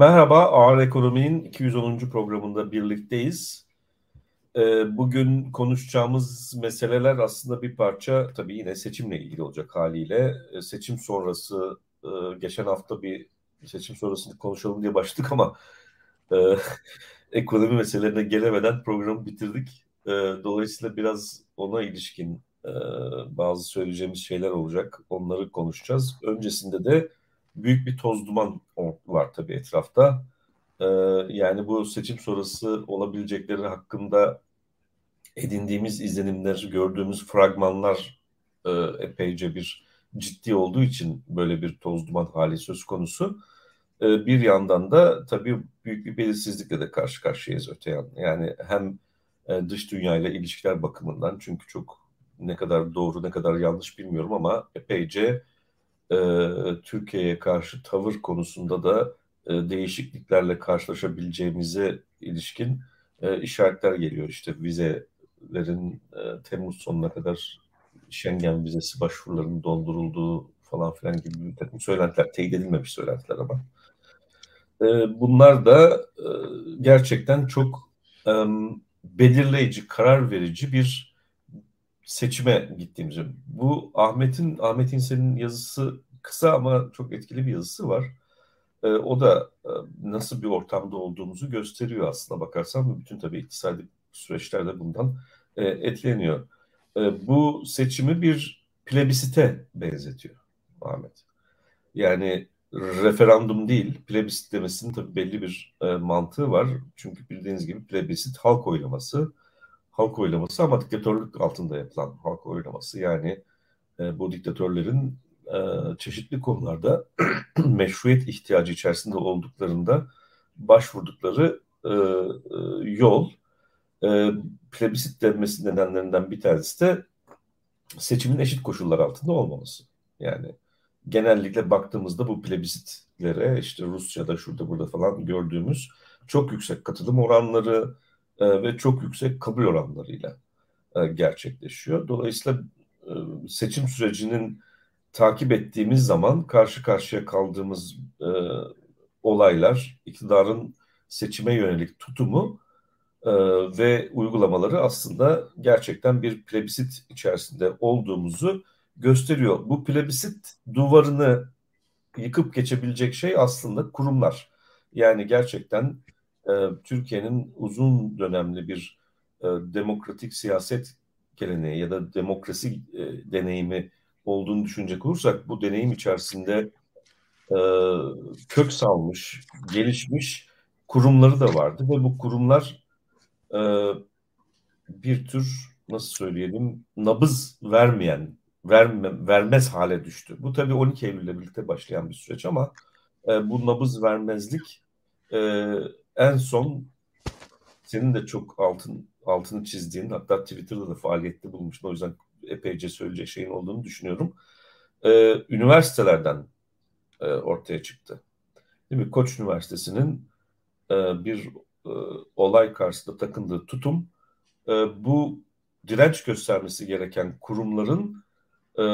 Merhaba, Ağır Ekonomi'nin 210. programında birlikteyiz. Ee, bugün konuşacağımız meseleler aslında bir parça tabii yine seçimle ilgili olacak haliyle. Ee, seçim sonrası, e, geçen hafta bir seçim sonrasını konuşalım diye başladık ama e, ekonomi meselelerine gelemeden programı bitirdik. E, dolayısıyla biraz ona ilişkin bazı söyleyeceğimiz şeyler olacak. Onları konuşacağız. Öncesinde de büyük bir toz duman var tabii etrafta. Ee, yani bu seçim sonrası olabilecekleri hakkında edindiğimiz izlenimler, gördüğümüz fragmanlar e, epeyce bir ciddi olduğu için böyle bir toz duman hali söz konusu. E, bir yandan da tabii büyük bir belirsizlikle de karşı karşıyayız öte yan. Yani hem e, dış dünyayla ilişkiler bakımından çünkü çok ne kadar doğru ne kadar yanlış bilmiyorum ama epeyce e, Türkiye'ye karşı tavır konusunda da e, değişikliklerle karşılaşabileceğimize ilişkin e, işaretler geliyor. İşte vizelerin e, Temmuz sonuna kadar Schengen vizesi başvurularının dondurulduğu falan filan gibi bir takım söylentiler, teyit edilmemiş söylentiler ama. E, bunlar da e, gerçekten çok e, belirleyici, karar verici bir seçime gittiğimizi. Bu Ahmet'in Ahmet İnsel'in yazısı kısa ama çok etkili bir yazısı var. E, o da e, nasıl bir ortamda olduğumuzu gösteriyor aslında bakarsan. Bütün tabii iktisadi süreçler de bundan e, etkileniyor. E, bu seçimi bir plebisite benzetiyor Ahmet. Yani referandum değil, plebisit demesinin tabii belli bir e, mantığı var. Çünkü bildiğiniz gibi plebisit halk oylaması halk oylaması ama diktatörlük altında yapılan halk oylaması. Yani e, bu diktatörlerin e, çeşitli konularda meşruiyet ihtiyacı içerisinde olduklarında başvurdukları e, e, yol e, plebisit denmesi nedenlerinden bir tanesi de seçimin eşit koşullar altında olmaması. Yani genellikle baktığımızda bu plebisitlere işte Rusya'da şurada burada falan gördüğümüz çok yüksek katılım oranları, e, ve çok yüksek kabul oranlarıyla e, gerçekleşiyor. Dolayısıyla e, seçim sürecinin takip ettiğimiz zaman karşı karşıya kaldığımız e, olaylar, iktidarın seçime yönelik tutumu ve uygulamaları aslında gerçekten bir plebisit içerisinde olduğumuzu gösteriyor. Bu plebisit duvarını yıkıp geçebilecek şey aslında kurumlar. Yani gerçekten e, Türkiye'nin uzun dönemli bir e, demokratik siyaset geleneği ya da demokrasi e, deneyimi olduğunu düşünecek olursak bu deneyim içerisinde kök salmış, gelişmiş kurumları da vardı ve bu kurumlar bir tür nasıl söyleyelim nabız vermeyen, verme, vermez hale düştü. Bu tabii 12 Eylül ile birlikte başlayan bir süreç ama e, bu nabız vermezlik e, en son senin de çok altın altını çizdiğin hatta Twitter'da da faaliyette bulmuştun. O yüzden epeyce söyleyecek şeyin olduğunu düşünüyorum. Ee, üniversitelerden e, ortaya çıktı. Değil mi? Koç Üniversitesi'nin e, bir e, olay karşısında takındığı tutum e, bu direnç göstermesi gereken kurumların e,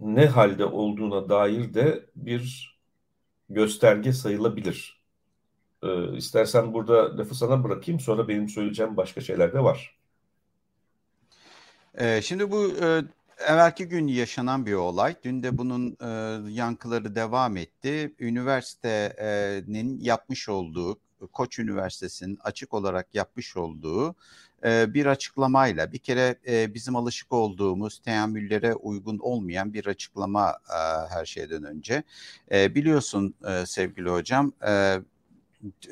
ne halde olduğuna dair de bir gösterge sayılabilir. E, istersen burada lafı sana bırakayım sonra benim söyleyeceğim başka şeyler de var. E, şimdi bu e, evvelki gün yaşanan bir olay. Dün de bunun e, yankıları devam etti. Üniversitenin yapmış olduğu, Koç Üniversitesi'nin açık olarak yapmış olduğu e, bir açıklamayla bir kere e, bizim alışık olduğumuz teamüllere uygun olmayan bir açıklama e, her şeyden önce. Biliyorsun sevgili hocam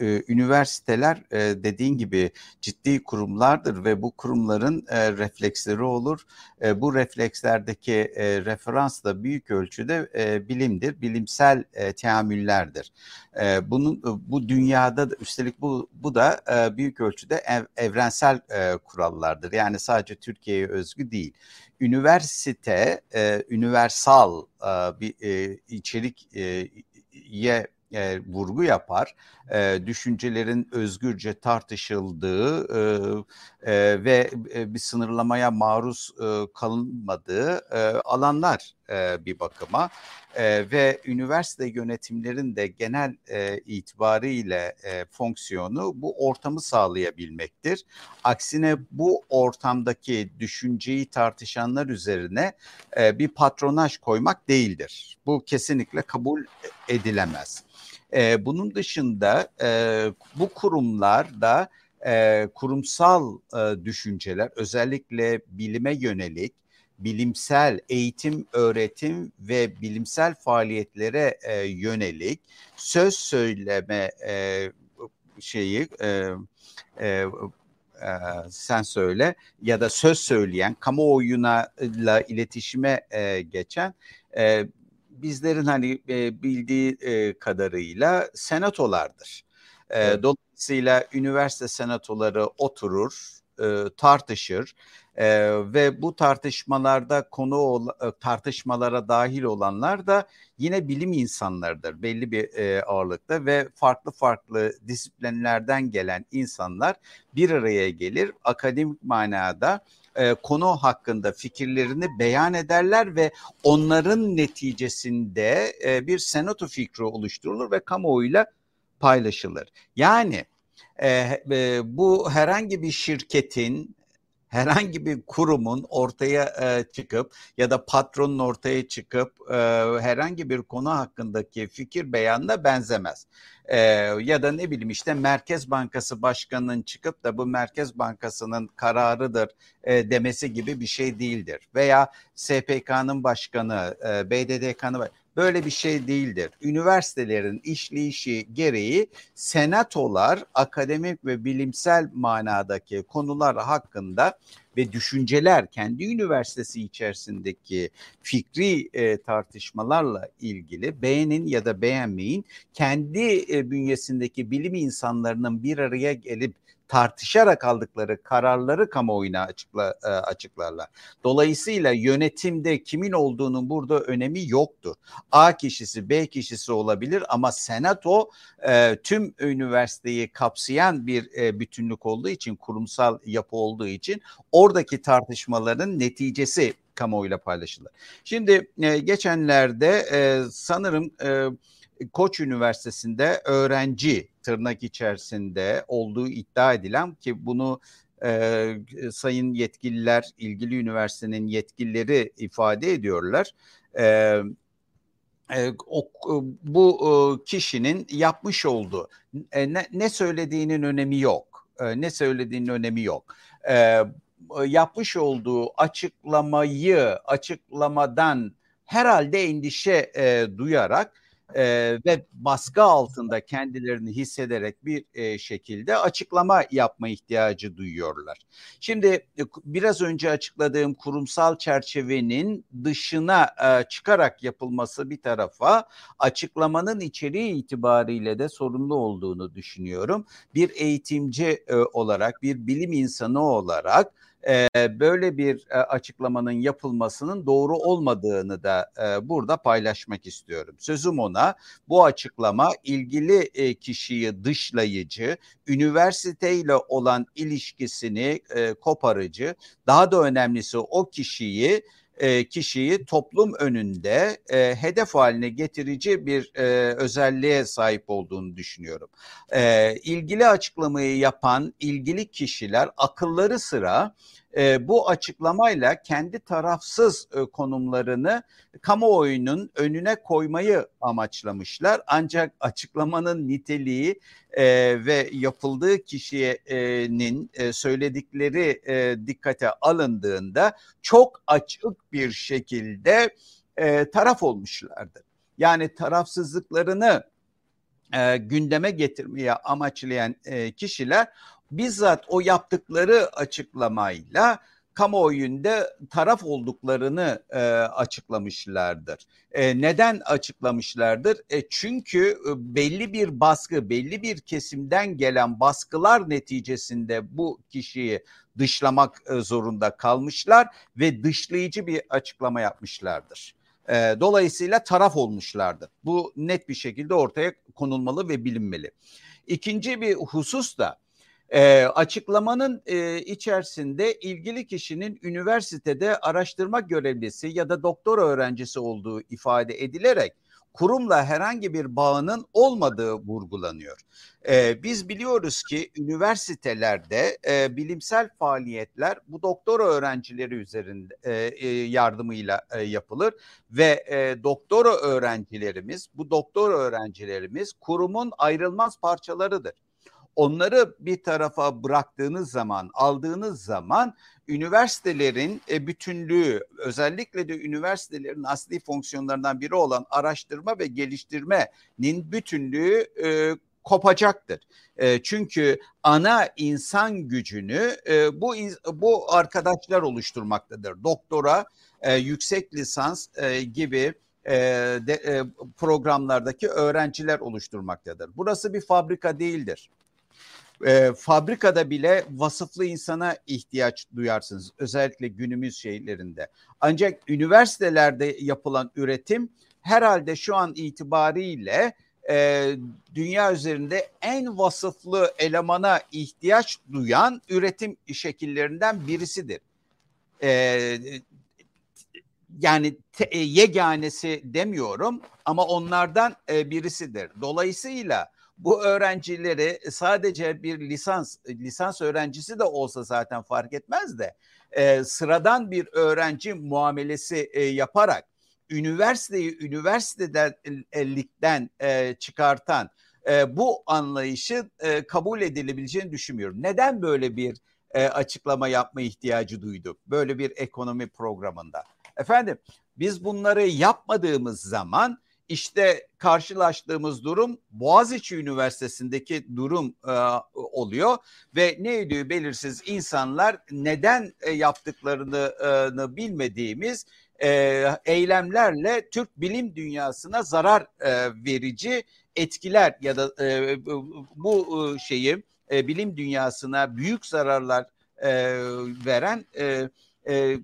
e, üniversiteler e, dediğin gibi ciddi kurumlardır ve bu kurumların e, refleksleri olur. E, bu reflekslerdeki e, referans da büyük ölçüde e, bilimdir, bilimsel e, teamüllerdir. E, bunun bu dünyada da, üstelik bu bu da e, büyük ölçüde ev, evrensel e, kurallardır. Yani sadece Türkiye'ye özgü değil. Üniversite e, üniversal e, bir e, içerik e, ye e, vurgu yapar. E, düşüncelerin özgürce tartışıldığı e, e, ve e, bir sınırlamaya maruz e, kalınmadığı e, alanlar e, bir bakıma e, ve üniversite yönetimlerin de genel e, itibariyle e, fonksiyonu bu ortamı sağlayabilmektir. Aksine bu ortamdaki düşünceyi tartışanlar üzerine e, bir patronaj koymak değildir. Bu kesinlikle kabul edilemez. E, bunun dışında e, bu kurumlar da e, kurumsal e, düşünceler özellikle bilime yönelik bilimsel eğitim, öğretim ve bilimsel faaliyetlere e, yönelik söz söyleme e, şeyi e, e, e, sen söyle ya da söz söyleyen kamuoyuna ile iletişime e, geçen e, bizlerin hani e, bildiği e, kadarıyla senatolardır. E, evet. Dolayısıyla üniversite senatoları oturur, e, tartışır e, ve bu tartışmalarda konu e, tartışmalara dahil olanlar da yine bilim insanlarıdır belli bir e, ağırlıkta ve farklı farklı disiplinlerden gelen insanlar bir araya gelir akademik manada e, konu hakkında fikirlerini beyan ederler ve onların neticesinde e, bir senato fikri oluşturulur ve kamuoyuyla paylaşılır. Yani e, e, bu herhangi bir şirketin herhangi bir kurumun ortaya e, çıkıp ya da patronun ortaya çıkıp e, herhangi bir konu hakkındaki fikir beyanına benzemez. E, ya da ne bileyim işte Merkez Bankası Başkanı'nın çıkıp da bu Merkez Bankası'nın kararıdır e, demesi gibi bir şey değildir. Veya SPK'nın başkanı, e, BDDK'nın böyle bir şey değildir. Üniversitelerin işleyişi gereği senatolar akademik ve bilimsel manadaki konular hakkında ve düşünceler kendi üniversitesi içerisindeki fikri e, tartışmalarla ilgili beğenin ya da beğenmeyin kendi e, bünyesindeki bilim insanlarının bir araya gelip tartışarak aldıkları kararları kamuoyuna açıkla, e, açıklarlar. Dolayısıyla yönetimde kimin olduğunun burada önemi yoktur. A kişisi B kişisi olabilir ama senato e, tüm üniversiteyi kapsayan bir e, bütünlük olduğu için kurumsal yapı olduğu için oradaki tartışmaların neticesi kamuoyuyla paylaşılır. Şimdi e, geçenlerde e, sanırım e, Koç Üniversitesi'nde öğrenci tırnak içerisinde olduğu iddia edilen ki bunu e, sayın yetkililer, ilgili üniversitenin yetkilileri ifade ediyorlar. E, e, o, bu e, kişinin yapmış olduğu e, ne, ne söylediğinin önemi yok. E, ne söylediğinin önemi yok. E, yapmış olduğu açıklamayı açıklamadan herhalde endişe e, duyarak e, ve baskı altında kendilerini hissederek bir e, şekilde açıklama yapma ihtiyacı duyuyorlar. Şimdi e, biraz önce açıkladığım kurumsal çerçevenin dışına e, çıkarak yapılması bir tarafa açıklamanın içeriği itibariyle de sorumlu olduğunu düşünüyorum. Bir eğitimci e, olarak, bir bilim insanı olarak böyle bir açıklamanın yapılmasının doğru olmadığını da burada paylaşmak istiyorum. Sözüm ona bu açıklama ilgili kişiyi dışlayıcı, üniversiteyle olan ilişkisini koparıcı, daha da önemlisi o kişiyi kişiyi toplum önünde e, hedef haline getirici bir e, özelliğe sahip olduğunu düşünüyorum. E, ilgili açıklamayı yapan ilgili kişiler akılları sıra e, bu açıklamayla kendi tarafsız e, konumlarını kamuoyunun önüne koymayı amaçlamışlar. Ancak açıklamanın niteliği e, ve yapıldığı kişinin e, söyledikleri e, dikkate alındığında çok açık bir şekilde e, taraf olmuşlardı. Yani tarafsızlıklarını e, gündeme getirmeye amaçlayan e, kişiler bizzat o yaptıkları açıklamayla kamuoyunda taraf olduklarını e, açıklamışlardır. E, neden açıklamışlardır? E, çünkü e, belli bir baskı, belli bir kesimden gelen baskılar neticesinde bu kişiyi dışlamak e, zorunda kalmışlar ve dışlayıcı bir açıklama yapmışlardır. E, dolayısıyla taraf olmuşlardır. Bu net bir şekilde ortaya konulmalı ve bilinmeli. İkinci bir husus da E, açıklamanın e, içerisinde ilgili kişinin üniversitede araştırma görevlisi ya da doktor öğrencisi olduğu ifade edilerek kurumla herhangi bir bağının olmadığı vurgulanıyor. Ee, biz biliyoruz ki üniversitelerde e, bilimsel faaliyetler bu doktora öğrencileri üzerinde e, e, yardımıyla e, yapılır ve e, doktora öğrencilerimiz bu doktora öğrencilerimiz kurumun ayrılmaz parçalarıdır onları bir tarafa bıraktığınız zaman, aldığınız zaman üniversitelerin e, bütünlüğü, özellikle de üniversitelerin asli fonksiyonlarından biri olan araştırma ve geliştirmenin bütünlüğü e, kopacaktır. E, çünkü ana insan gücünü e, bu bu arkadaşlar oluşturmaktadır. Doktora, e, yüksek lisans e, gibi e, de, e, programlardaki öğrenciler oluşturmaktadır. Burası bir fabrika değildir e, fabrikada bile vasıflı insana ihtiyaç duyarsınız. Özellikle günümüz şeylerinde. Ancak üniversitelerde yapılan üretim herhalde şu an itibariyle e, dünya üzerinde en vasıflı elemana ihtiyaç duyan üretim şekillerinden birisidir. E, yani te, yeganesi demiyorum ama onlardan e, birisidir. Dolayısıyla bu öğrencileri sadece bir lisans lisans öğrencisi de olsa zaten fark etmez de e, sıradan bir öğrenci muamelesi e, yaparak üniversiteyi üniversitelikten e, çıkartan e, bu anlayışı e, kabul edilebileceğini düşünmüyorum. Neden böyle bir e, açıklama yapma ihtiyacı duyduk böyle bir ekonomi programında? Efendim biz bunları yapmadığımız zaman işte karşılaştığımız durum Boğaziçi Üniversitesi'ndeki durum e, oluyor ve ne ediyor belirsiz insanlar neden e, yaptıklarını e, bilmediğimiz e, eylemlerle Türk bilim dünyasına zarar e, verici etkiler ya da e, bu e, şeyi e, bilim dünyasına büyük zararlar e, veren e, e,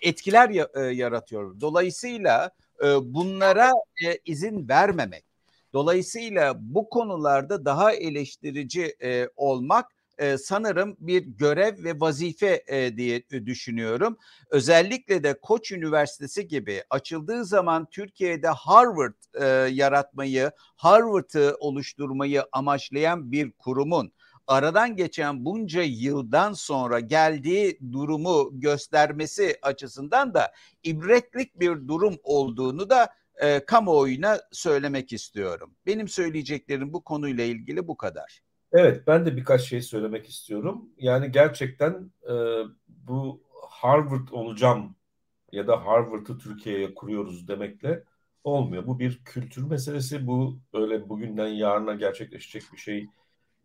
etkiler e, yaratıyor. Dolayısıyla e, bunlara e, izin vermemek. Dolayısıyla bu konularda daha eleştirici e, olmak sanırım bir görev ve vazife diye düşünüyorum. Özellikle de Koç Üniversitesi gibi açıldığı zaman Türkiye'de Harvard yaratmayı, Harvard'ı oluşturmayı amaçlayan bir kurumun aradan geçen bunca yıldan sonra geldiği durumu göstermesi açısından da ibretlik bir durum olduğunu da e, kamuoyuna söylemek istiyorum. Benim söyleyeceklerim bu konuyla ilgili bu kadar. Evet ben de birkaç şey söylemek istiyorum. Yani gerçekten e, bu Harvard olacağım ya da Harvard'ı Türkiye'ye kuruyoruz demekle olmuyor. Bu bir kültür meselesi. Bu öyle bugünden yarına gerçekleşecek bir şey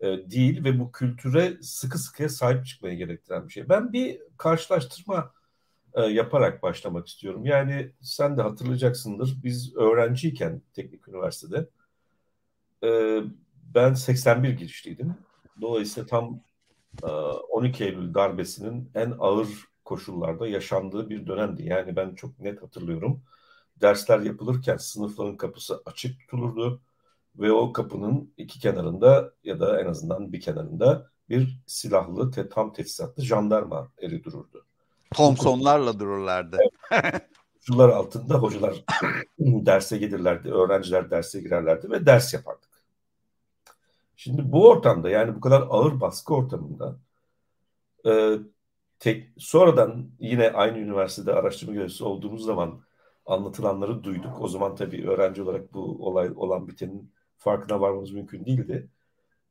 e, değil ve bu kültüre sıkı sıkıya sahip çıkmaya gerektiren bir şey. Ben bir karşılaştırma e, yaparak başlamak istiyorum. Yani sen de hatırlayacaksındır. Biz öğrenciyken teknik üniversitede e, ben 81 girişliydim. Dolayısıyla tam 12 Eylül darbesinin en ağır koşullarda yaşandığı bir dönemdi. Yani ben çok net hatırlıyorum. Dersler yapılırken sınıfların kapısı açık tutulurdu ve o kapının iki kenarında ya da en azından bir kenarında bir silahlı te, tam teçhizatlı jandarma eri dururdu. Thompsonlarla dururlardı. Şunlar altında hocalar derse gelirlerdi, öğrenciler derse girerlerdi ve ders yapardık. Şimdi bu ortamda yani bu kadar ağır baskı ortamında e, tek, sonradan yine aynı üniversitede araştırma görevlisi olduğumuz zaman anlatılanları duyduk. O zaman tabii öğrenci olarak bu olay olan bitenin farkına varmamız mümkün değildi.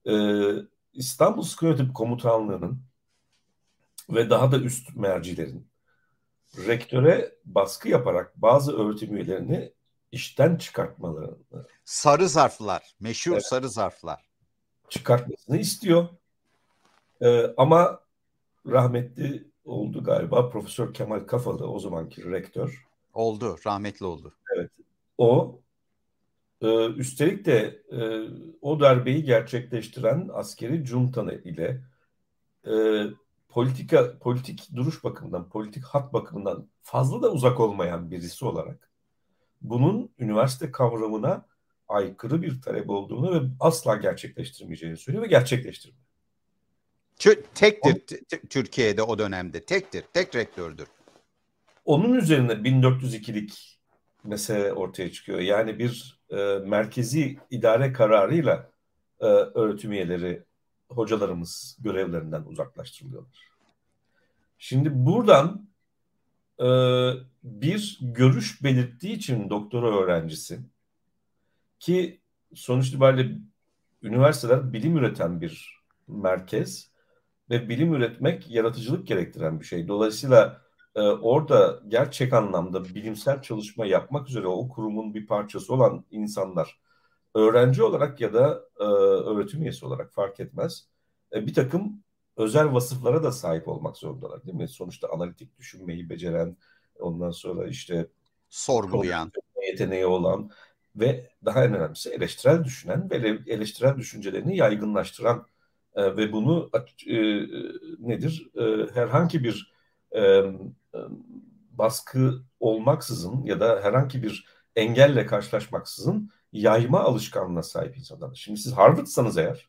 Ee, İstanbul Skiyotip Komutanlığı'nın ve daha da üst mercilerin rektöre baskı yaparak bazı öğretim üyelerini işten çıkartmalarını sarı zarflar, meşhur evet, sarı zarflar çıkartmasını istiyor. Ee, ama rahmetli oldu galiba Profesör Kemal Kafalı o zamanki rektör. Oldu, rahmetli oldu. Evet. O ee, üstelik de e, o darbeyi gerçekleştiren askeri junta ile e, politika politik duruş bakımından, politik hat bakımından fazla da uzak olmayan birisi olarak bunun üniversite kavramına aykırı bir talep olduğunu ve asla gerçekleştirmeyeceğini söylüyor ve gerçekleştirmiyor. Tektir Türkiye'de o dönemde. Tektir. Tek rektördür. Onun üzerine 1402'lik mesele ortaya çıkıyor. Yani bir e, merkezi idare kararıyla e, öğretim üyeleri, hocalarımız görevlerinden uzaklaştırılıyorlar. Şimdi buradan e, bir görüş belirttiği için doktora öğrencisi ki sonuç itibariyle üniversiteler bilim üreten bir merkez ve bilim üretmek yaratıcılık gerektiren bir şey. Dolayısıyla e, orada gerçek anlamda bilimsel çalışma yapmak üzere o kurumun bir parçası olan insanlar öğrenci olarak ya da e, öğretim üyesi olarak fark etmez. E, bir takım özel vasıflara da sahip olmak zorundalar değil mi? Sonuçta analitik düşünmeyi beceren, ondan sonra işte sorgulayan yeteneği olan ve daha en önemlisi eleştirel düşünen ve eleştirel düşüncelerini yaygınlaştıran e, ve bunu e, nedir? E, herhangi bir e, e, baskı olmaksızın ya da herhangi bir engelle karşılaşmaksızın yayma alışkanlığına sahip insanlar. Şimdi siz Harvard'sanız eğer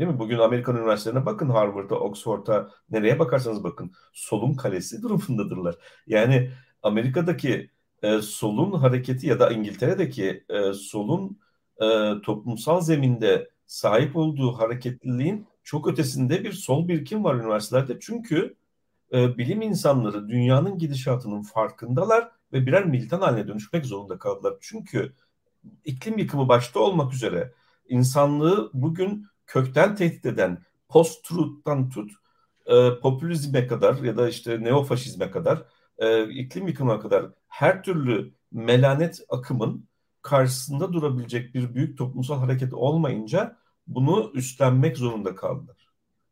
Değil mi? Bugün Amerikan üniversitelerine bakın Harvard'a, Oxford'a, nereye bakarsanız bakın solun kalesi durumundadırlar. Yani Amerika'daki e, solun hareketi ya da İngiltere'deki e, solun e, toplumsal zeminde sahip olduğu hareketliliğin çok ötesinde bir sol birikim var üniversitelerde. Çünkü e, bilim insanları dünyanın gidişatının farkındalar ve birer militan haline dönüşmek zorunda kaldılar. Çünkü iklim yıkımı başta olmak üzere insanlığı bugün kökten tehdit eden post-truth'tan tut e, popülizme kadar ya da işte neofaşizme kadar e, iklim yıkımına kadar her türlü melanet akımın karşısında durabilecek bir büyük toplumsal hareket olmayınca bunu üstlenmek zorunda kaldılar.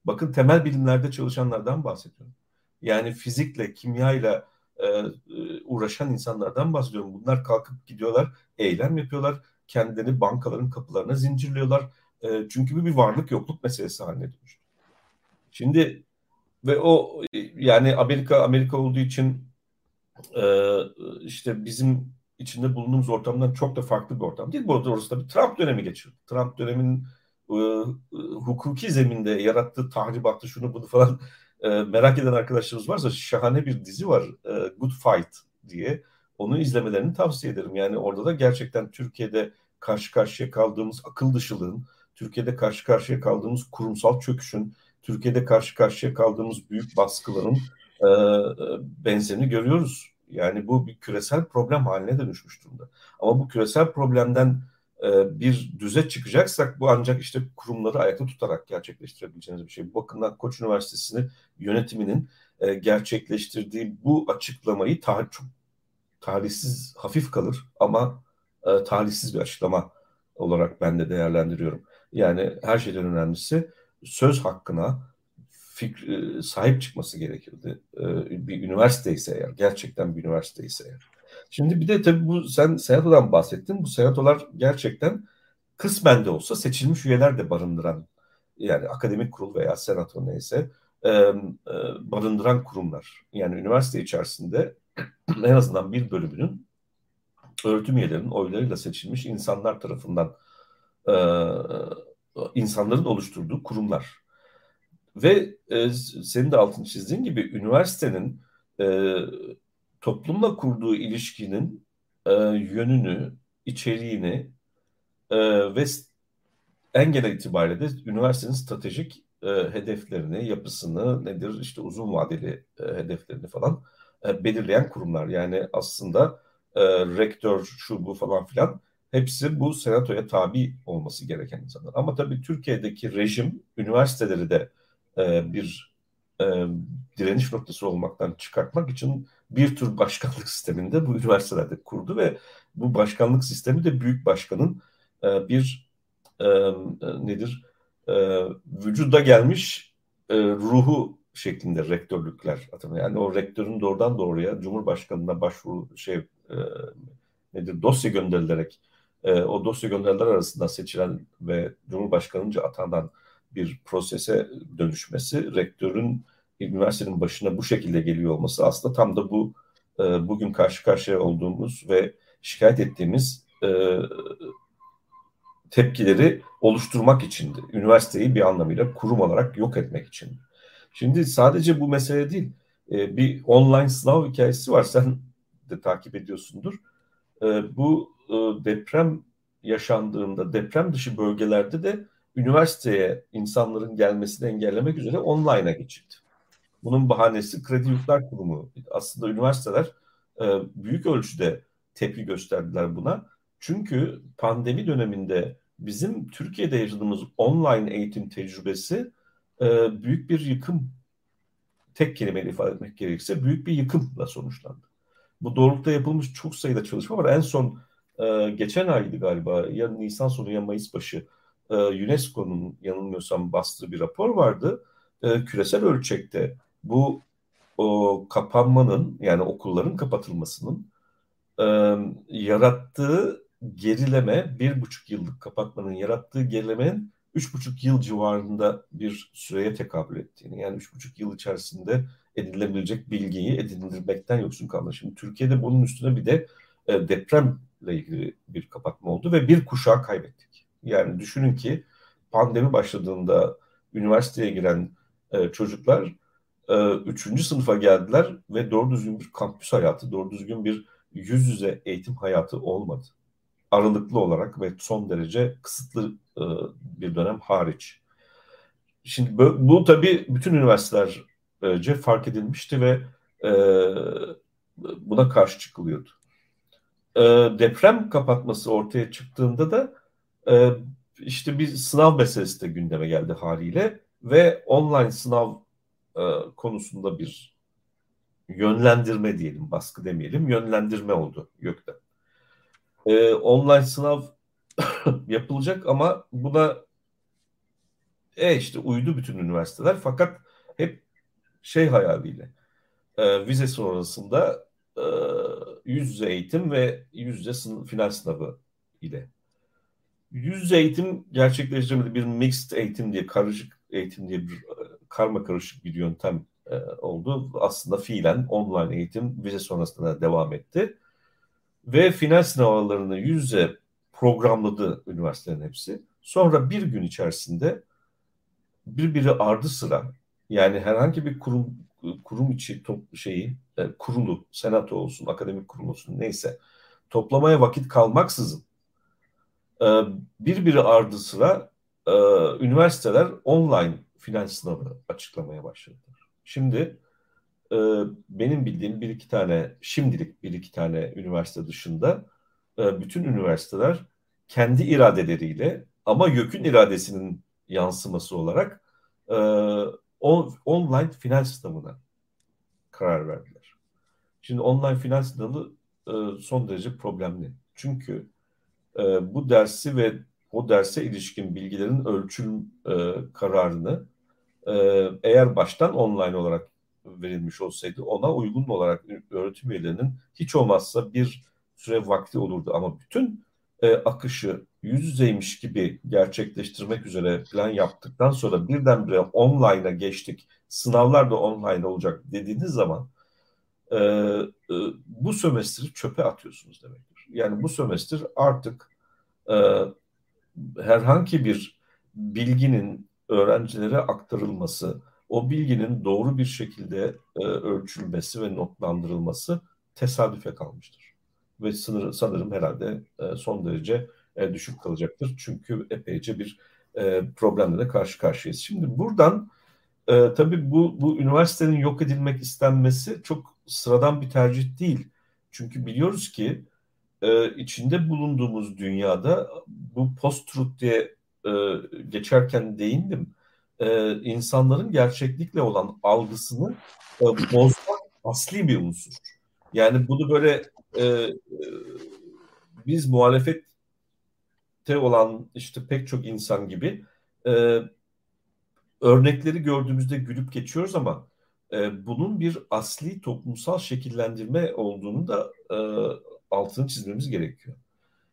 Bakın temel bilimlerde çalışanlardan bahsediyorum. Yani fizikle, kimyayla e, e, uğraşan insanlardan bahsediyorum. Bunlar kalkıp gidiyorlar, eylem yapıyorlar. Kendilerini bankaların kapılarına zincirliyorlar. E, çünkü bu bir varlık yokluk meselesi haline dönüştü. Şimdi ve o yani Amerika Amerika olduğu için e, işte bizim içinde bulunduğumuz ortamdan çok da farklı bir ortam değil. Bu arada orası bir Trump dönemi geçirdi. Trump dönemin e, hukuki zeminde yarattığı tahribatı şunu bunu falan e, merak eden arkadaşlarımız varsa şahane bir dizi var e, Good Fight diye. Onu izlemelerini tavsiye ederim. Yani orada da gerçekten Türkiye'de karşı karşıya kaldığımız akıl dışılığın, Türkiye'de karşı karşıya kaldığımız kurumsal çöküşün, Türkiye'de karşı karşıya kaldığımız büyük baskıların e, benzerini görüyoruz. Yani bu bir küresel problem haline dönüşmüş durumda. Ama bu küresel problemden e, bir düze çıkacaksak bu ancak işte kurumları ayakta tutarak gerçekleştirebileceğiniz bir şey. Bu bakımdan Koç Üniversitesi'nin yönetiminin e, gerçekleştirdiği bu açıklamayı tarih, çok tarihsiz hafif kalır ama e, tarihsiz bir açıklama olarak ben de değerlendiriyorum. Yani her şeyden önemlisi söz hakkına fikri, sahip çıkması gerekirdi. Bir üniversite ise eğer, gerçekten bir üniversite ise eğer. Şimdi bir de tabii bu sen senatodan bahsettin. Bu senatolar gerçekten kısmen de olsa seçilmiş üyeler de barındıran yani akademik kurul veya senato neyse e, e, barındıran kurumlar. Yani üniversite içerisinde en azından bir bölümünün öğretim üyelerinin oylarıyla seçilmiş insanlar tarafından e, insanların oluşturduğu kurumlar. Ve e, senin de altını çizdiğin gibi üniversitenin e, toplumla kurduğu ilişkinin e, yönünü, içeriğini e, ve en genel itibariyle de üniversitenin stratejik e, hedeflerini, yapısını, nedir işte uzun vadeli e, hedeflerini falan e, belirleyen kurumlar. Yani aslında e, rektör, şu bu falan filan hepsi bu senatoya tabi olması gereken insanlar. Ama tabii Türkiye'deki rejim üniversiteleri de e, bir e, direniş noktası olmaktan çıkartmak için bir tür başkanlık sisteminde bu üniversitelerde kurdu ve bu başkanlık sistemi de büyük başkanın e, bir e, nedir e, vücuda gelmiş e, ruhu şeklinde rektörlükler atama. Yani o rektörün doğrudan doğruya Cumhurbaşkanı'na başvuru şey e, nedir dosya gönderilerek e, o dosya gönderiler arasında seçilen ve Cumhurbaşkanı'nca atanan bir prosese dönüşmesi, rektörün üniversitenin başına bu şekilde geliyor olması aslında tam da bu e, bugün karşı karşıya olduğumuz ve şikayet ettiğimiz e, tepkileri oluşturmak içindi. Üniversiteyi bir anlamıyla kurum olarak yok etmek için. Şimdi sadece bu mesele değil. E, bir online sınav hikayesi var. Sen de takip ediyorsundur. E, bu e, deprem yaşandığında deprem dışı bölgelerde de üniversiteye insanların gelmesini engellemek üzere online'a geçildi. Bunun bahanesi Kredi Yurtlar Kurumu. Aslında üniversiteler e, büyük ölçüde tepki gösterdiler buna. Çünkü pandemi döneminde bizim Türkiye'de yaşadığımız online eğitim tecrübesi e, büyük bir yıkım, tek kelimeyle ifade etmek gerekirse büyük bir yıkımla sonuçlandı. Bu doğrultuda yapılmış çok sayıda çalışma var. En son e, geçen aydı galiba ya Nisan sonu ya Mayıs başı UNESCO'nun yanılmıyorsam bastığı bir rapor vardı. Küresel ölçekte bu o kapanmanın yani okulların kapatılmasının e, yarattığı gerileme bir buçuk yıllık kapatmanın yarattığı gerilemenin üç buçuk yıl civarında bir süreye tekabül ettiğini yani üç buçuk yıl içerisinde edinilebilecek bilgiyi edinilmekten yoksun kaldı. Şimdi Türkiye'de bunun üstüne bir de e, depremle ilgili bir kapatma oldu ve bir kuşağı kaybettik. Yani düşünün ki pandemi başladığında üniversiteye giren e, çocuklar e, üçüncü sınıfa geldiler ve doğru düzgün bir kampüs hayatı, doğru düzgün bir yüz yüze eğitim hayatı olmadı. Aralıklı olarak ve son derece kısıtlı e, bir dönem hariç. Şimdi bu, bu tabii bütün üniversitelerce fark edilmişti ve e, buna karşı çıkılıyordu. Deprem kapatması ortaya çıktığında da işte bir sınav meselesi de gündeme geldi haliyle ve online sınav e, konusunda bir yönlendirme diyelim, baskı demeyelim, yönlendirme oldu YÖK'ten. E, online sınav yapılacak ama buna e işte uydu bütün üniversiteler fakat hep şey hayaliyle e, vize sonrasında e, yüz yüze eğitim ve yüz yüze sınıf, final sınavı ile. Yüz yüze eğitim gerçekleştirmedi bir mixed eğitim diye karışık eğitim diye bir e, karma karışık bir yöntem e, oldu. Aslında fiilen online eğitim vize sonrasında devam etti. Ve final sınavlarını yüz yüze programladı üniversitelerin hepsi. Sonra bir gün içerisinde birbiri ardı sıra yani herhangi bir kurum kurum içi top, şeyi e, kurulu, senato olsun, akademik kurul olsun neyse toplamaya vakit kalmaksızın e, birbiri ardı sıra e, üniversiteler online final sınavı açıklamaya başladılar. Şimdi e, benim bildiğim bir iki tane şimdilik bir iki tane üniversite dışında e, bütün üniversiteler kendi iradeleriyle ama YÖK'ün iradesinin yansıması olarak e, on, online final sınavına karar verdiler. Şimdi online final sınavı e, son derece problemli. Çünkü e, bu dersi ve o derse ilişkin bilgilerin ölçüm e, kararını e, eğer baştan online olarak verilmiş olsaydı ona uygun olarak öğretim üyelerinin hiç olmazsa bir süre vakti olurdu. Ama bütün e, akışı yüz yüzeymiş gibi gerçekleştirmek üzere plan yaptıktan sonra birdenbire online'a geçtik. Sınavlar da online olacak dediğiniz zaman e, e, bu sömestri çöpe atıyorsunuz demektir. Yani bu sömestr artık e, herhangi bir bilginin öğrencilere aktarılması, o bilginin doğru bir şekilde e, ölçülmesi ve notlandırılması tesadüfe kalmıştır. Ve sınır, sanırım herhalde e, son derece e, düşük kalacaktır. Çünkü epeyce bir e, problemle de karşı karşıyayız. Şimdi buradan e, tabii bu, bu üniversitenin yok edilmek istenmesi çok sıradan bir tercih değil. Çünkü biliyoruz ki e, içinde bulunduğumuz dünyada bu post-truth diye e, geçerken değindim. E, insanların gerçeklikle olan algısını e, bozmak asli bir unsur. Yani bunu böyle e, e, biz muhalefette olan işte pek çok insan gibi e, örnekleri gördüğümüzde gülüp geçiyoruz ama e, bunun bir asli toplumsal şekillendirme olduğunu da e, altını çizmemiz gerekiyor.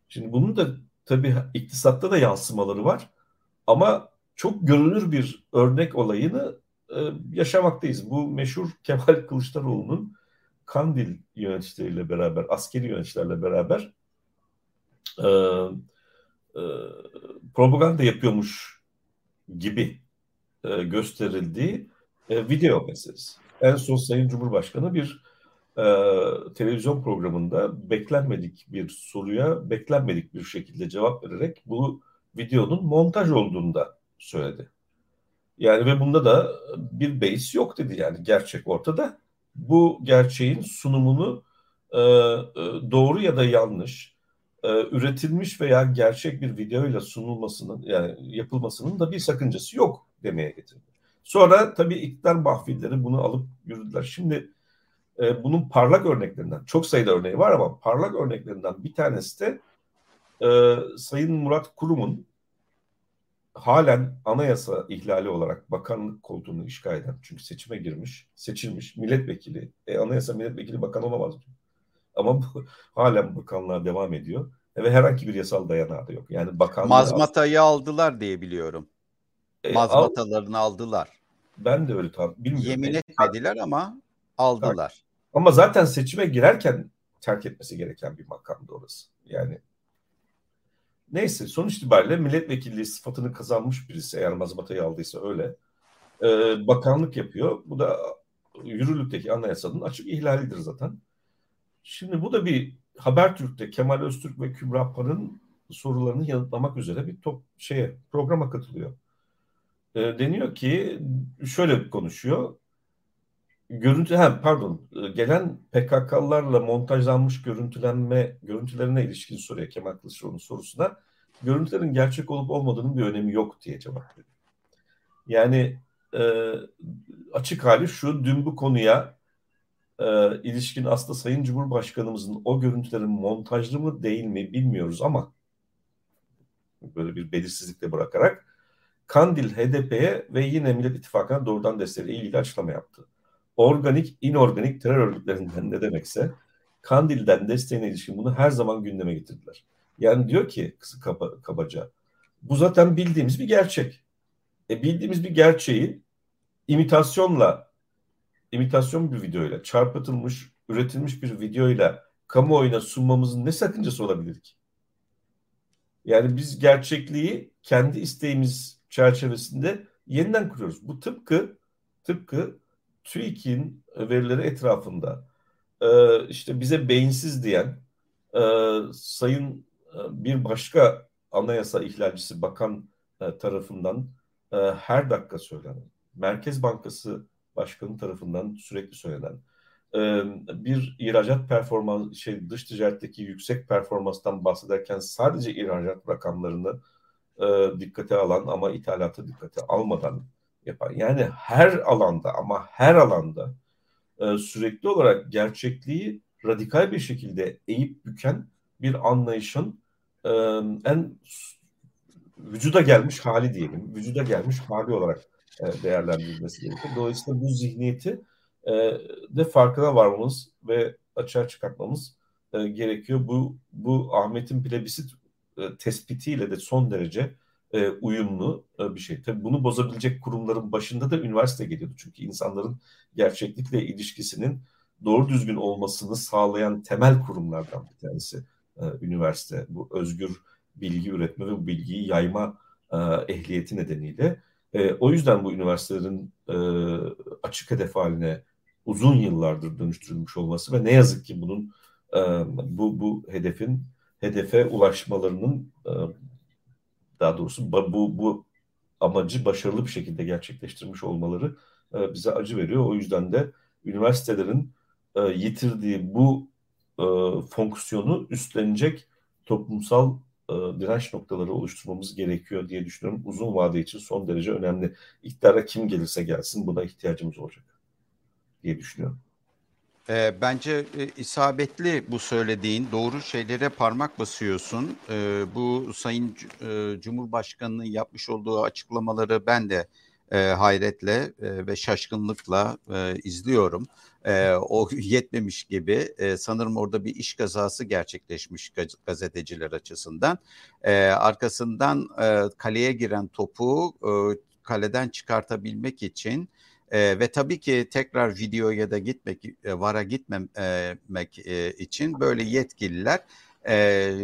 Şimdi bunun da tabii iktisatta da yansımaları var ama çok görünür bir örnek olayını e, yaşamaktayız. Bu meşhur Kemal Kılıçdaroğlu'nun Kandil yöneticileriyle beraber, askeri yöneticilerle beraber e, e, propaganda yapıyormuş gibi e, gösterildiği e, video meselesi. En son Sayın Cumhurbaşkanı bir e, televizyon programında beklenmedik bir soruya beklenmedik bir şekilde cevap vererek bu videonun montaj olduğunu da söyledi. Yani ve bunda da bir base yok dedi yani gerçek ortada. Bu gerçeğin sunumunu e, e, doğru ya da yanlış e, üretilmiş veya gerçek bir videoyla sunulmasının yani yapılmasının da bir sakıncası yok demeye getirdi. Sonra tabii iktidar mahfilleri bunu alıp yürüdüler. Şimdi e, bunun parlak örneklerinden çok sayıda örneği var ama parlak örneklerinden bir tanesi de e, Sayın Murat Kurum'un halen anayasa ihlali olarak bakanlık koltuğunu işgal eden çünkü seçime girmiş, seçilmiş milletvekili, e, anayasa milletvekili bakan olamaz. Ama bu, halen bakanlığa devam ediyor ve herhangi bir yasal dayanağı da yok. Yani bakanlığı mazmatayı aldılar diye biliyorum. E, Mazmatalarını al, aldılar. Ben de öyle tam bilmiyorum. Yemin etmediler ama aldılar. Ama zaten seçime girerken terk etmesi gereken bir makamdı orası. Yani neyse sonuç itibariyle milletvekilliği sıfatını kazanmış birisi eğer mazbatayı aldıysa öyle. Ee, bakanlık yapıyor. Bu da yürürlükteki anayasanın açık ihlalidir zaten. Şimdi bu da bir Habertürk'te Kemal Öztürk ve Kübra Par'ın sorularını yanıtlamak üzere bir top şeye programa katılıyor. E, deniyor ki şöyle konuşuyor. Görüntü ha, pardon gelen PKK'larla montajlanmış görüntülenme görüntülerine ilişkin soruya Kemal Kılıçdaroğlu'nun sorusuna görüntülerin gerçek olup olmadığının bir önemi yok diye cevap veriyor. Yani e, açık hali şu dün bu konuya e, ilişkin aslında Sayın Cumhurbaşkanımızın o görüntülerin montajlı mı değil mi bilmiyoruz ama böyle bir belirsizlikle bırakarak Kandil HDP'ye ve yine Millet İttifakı'na doğrudan desteğiyle ilgili açıklama yaptı. Organik, inorganik terör örgütlerinden ne demekse Kandil'den desteğine ilişkin bunu her zaman gündeme getirdiler. Yani diyor ki kaba, kabaca bu zaten bildiğimiz bir gerçek. E bildiğimiz bir gerçeği imitasyonla imitasyon bir videoyla çarpıtılmış, üretilmiş bir videoyla kamuoyuna sunmamızın ne sakıncası olabilir ki? Yani biz gerçekliği kendi isteğimiz çerçevesinde yeniden kuruyoruz. Bu tıpkı tıpkı TÜİK'in verileri etrafında e, işte bize beyinsiz diyen e, sayın e, bir başka anayasa ihlalcisi bakan e, tarafından e, her dakika söylenen Merkez Bankası Başkanı tarafından sürekli söylenen bir ihracat performans şey dış ticaretteki yüksek performanstan bahsederken sadece ihracat rakamlarını dikkate alan ama ithalatı dikkate almadan yapan yani her alanda ama her alanda sürekli olarak gerçekliği radikal bir şekilde eğip büken bir anlayışın en vücuda gelmiş hali diyelim. Vücuda gelmiş hali olarak e, değerlendirilmesi gerekiyor. Dolayısıyla bu zihniyeti e, de farkına varmamız ve açığa çıkartmamız e, gerekiyor. Bu bu Ahmet'in plebisit tespitiyle de son derece uyumlu bir şey. Tabii bunu bozabilecek kurumların başında da üniversite geliyordu. Çünkü insanların gerçeklikle ilişkisinin doğru düzgün olmasını sağlayan temel kurumlardan bir tanesi üniversite. Bu özgür bilgi üretme ve bu bilgiyi yayma ehliyeti nedeniyle e, o yüzden bu üniversitelerin e, açık hedef haline uzun yıllardır dönüştürülmüş olması ve ne yazık ki bunun e, bu bu hedefin hedefe ulaşmalarının e, daha doğrusu bu bu amacı başarılı bir şekilde gerçekleştirmiş olmaları e, bize acı veriyor. O yüzden de üniversitelerin e, yitirdiği bu e, fonksiyonu üstlenecek toplumsal e, direnç noktaları oluşturmamız gerekiyor diye düşünüyorum. Uzun vade için son derece önemli. İktidara kim gelirse gelsin buna ihtiyacımız olacak diye düşünüyorum. E, bence e, isabetli bu söylediğin doğru şeylere parmak basıyorsun. E, bu Sayın e, Cumhurbaşkanı'nın yapmış olduğu açıklamaları ben de e, hayretle e, ve şaşkınlıkla e, izliyorum. E, o yetmemiş gibi e, sanırım orada bir iş kazası gerçekleşmiş gazeteciler açısından. E, arkasından e, kaleye giren topu e, kaleden çıkartabilmek için e, ve tabii ki tekrar videoya da gitmek, e, vara gitmemek e, için böyle yetkililer e,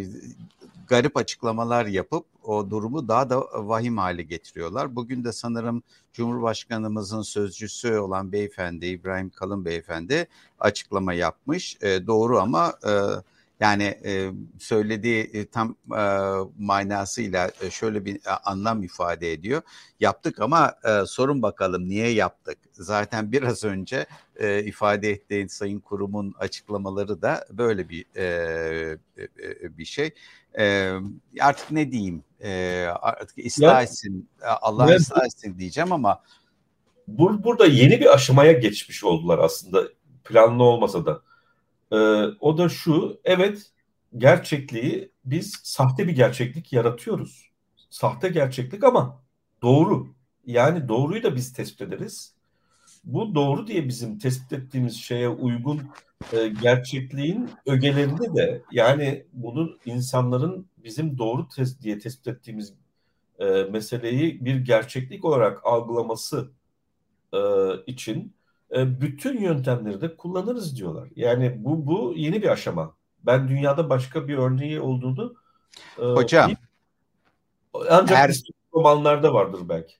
garip açıklamalar yapıp o durumu daha da vahim hale getiriyorlar. Bugün de sanırım Cumhurbaşkanımızın sözcüsü olan beyefendi İbrahim Kalın beyefendi açıklama yapmış. E, doğru ama e, yani e, söylediği e, tam e, manasıyla e, şöyle bir e, anlam ifade ediyor. Yaptık ama e, sorun bakalım niye yaptık? Zaten biraz önce e, ifade ettiğin Sayın Kurum'un açıklamaları da böyle bir e, e, e bir şey. E, artık ne diyeyim? E, artık ıslah etsin, Allah ıslah etsin diyeceğim ama Bur burada yeni bir aşamaya geçmiş oldular aslında planlı olmasa da. Ee, o da şu, evet gerçekliği biz sahte bir gerçeklik yaratıyoruz. Sahte gerçeklik ama doğru. Yani doğruyu da biz tespit ederiz. Bu doğru diye bizim tespit ettiğimiz şeye uygun e, gerçekliğin ögelerinde de yani bunun insanların bizim doğru tes diye tespit ettiğimiz e, meseleyi bir gerçeklik olarak algılaması e, için e, bütün yöntemleri de kullanırız diyorlar. Yani bu bu yeni bir aşama. Ben dünyada başka bir örneği olduğunu e, Hocam değil. ancak her... romanlarda vardır belki.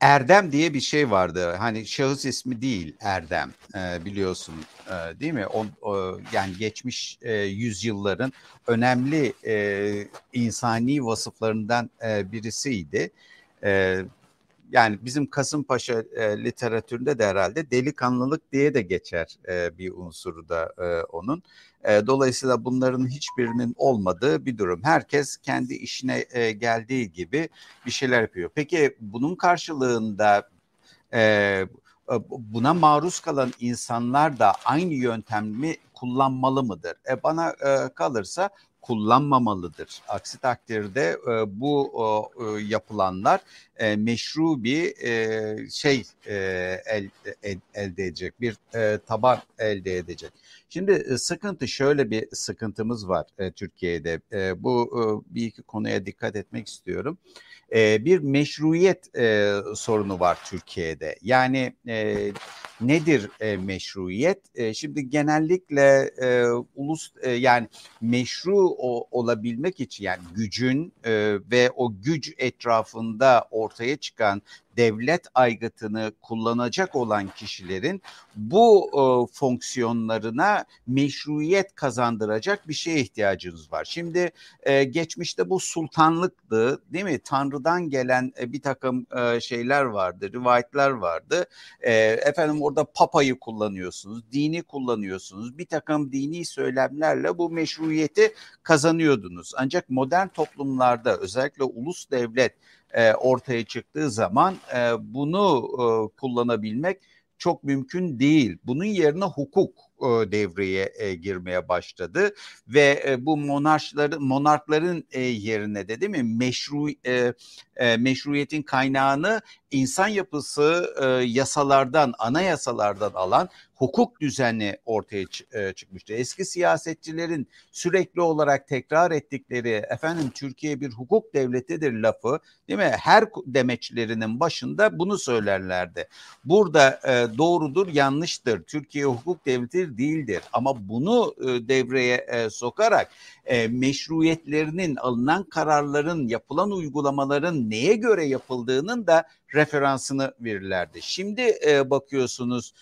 Erdem diye bir şey vardı. Hani şahıs ismi değil Erdem e, biliyorsun e, değil mi? O, o yani geçmiş e, yüzyılların önemli e, insani vasıflarından e, birisiydi. E, yani bizim Kasımpaşa e, literatüründe de herhalde delikanlılık diye de geçer e, bir unsuru da e, onun. E, dolayısıyla bunların hiçbirinin olmadığı bir durum. Herkes kendi işine e, geldiği gibi bir şeyler yapıyor. Peki bunun karşılığında e, buna maruz kalan insanlar da aynı yöntemi kullanmalı mıdır? E, bana e, kalırsa kullanmamalıdır. Aksi takdirde e, bu e, yapılanlar e, meşru bir e, şey e, el, el, elde edecek, bir e, taban elde edecek. Şimdi e, sıkıntı şöyle bir sıkıntımız var e, Türkiye'de. E, bu e, bir iki konuya dikkat etmek istiyorum. E, bir meşruiyet e, sorunu var Türkiye'de. Yani e, nedir e, meşruiyet? E, şimdi genellikle e, ulus e, yani meşru o, olabilmek için yani gücün e, ve o güç etrafında ortaya çıkan devlet aygıtını kullanacak olan kişilerin bu e, fonksiyonlarına meşruiyet kazandıracak bir şeye ihtiyacınız var. Şimdi e, geçmişte bu sultanlıktı değil mi? Tanrı'dan gelen e, bir takım e, şeyler vardı, rivayetler vardı. E, efendim orada papayı kullanıyorsunuz, dini kullanıyorsunuz. Bir takım dini söylemlerle bu meşruiyeti kazanıyordunuz. Ancak modern toplumlarda özellikle ulus devlet e, ortaya çıktığı zaman e, bunu e, kullanabilmek çok mümkün değil. Bunun yerine hukuk devreye e, girmeye başladı ve e, bu monarşların monarkların e, yerine de değil mi meşru meşruiyetin kaynağını insan yapısı e, yasalardan anayasalardan alan hukuk düzeni ortaya çıkmıştı. Eski siyasetçilerin sürekli olarak tekrar ettikleri efendim Türkiye bir hukuk devletidir lafı değil mi? Her demeçlerinin başında bunu söylerlerdi. Burada doğrudur yanlıştır. Türkiye hukuk devleti değildir. Ama bunu e, devreye e, sokarak e, meşruiyetlerinin alınan kararların yapılan uygulamaların neye göre yapıldığının da referansını verirlerdi. Şimdi e, bakıyorsunuz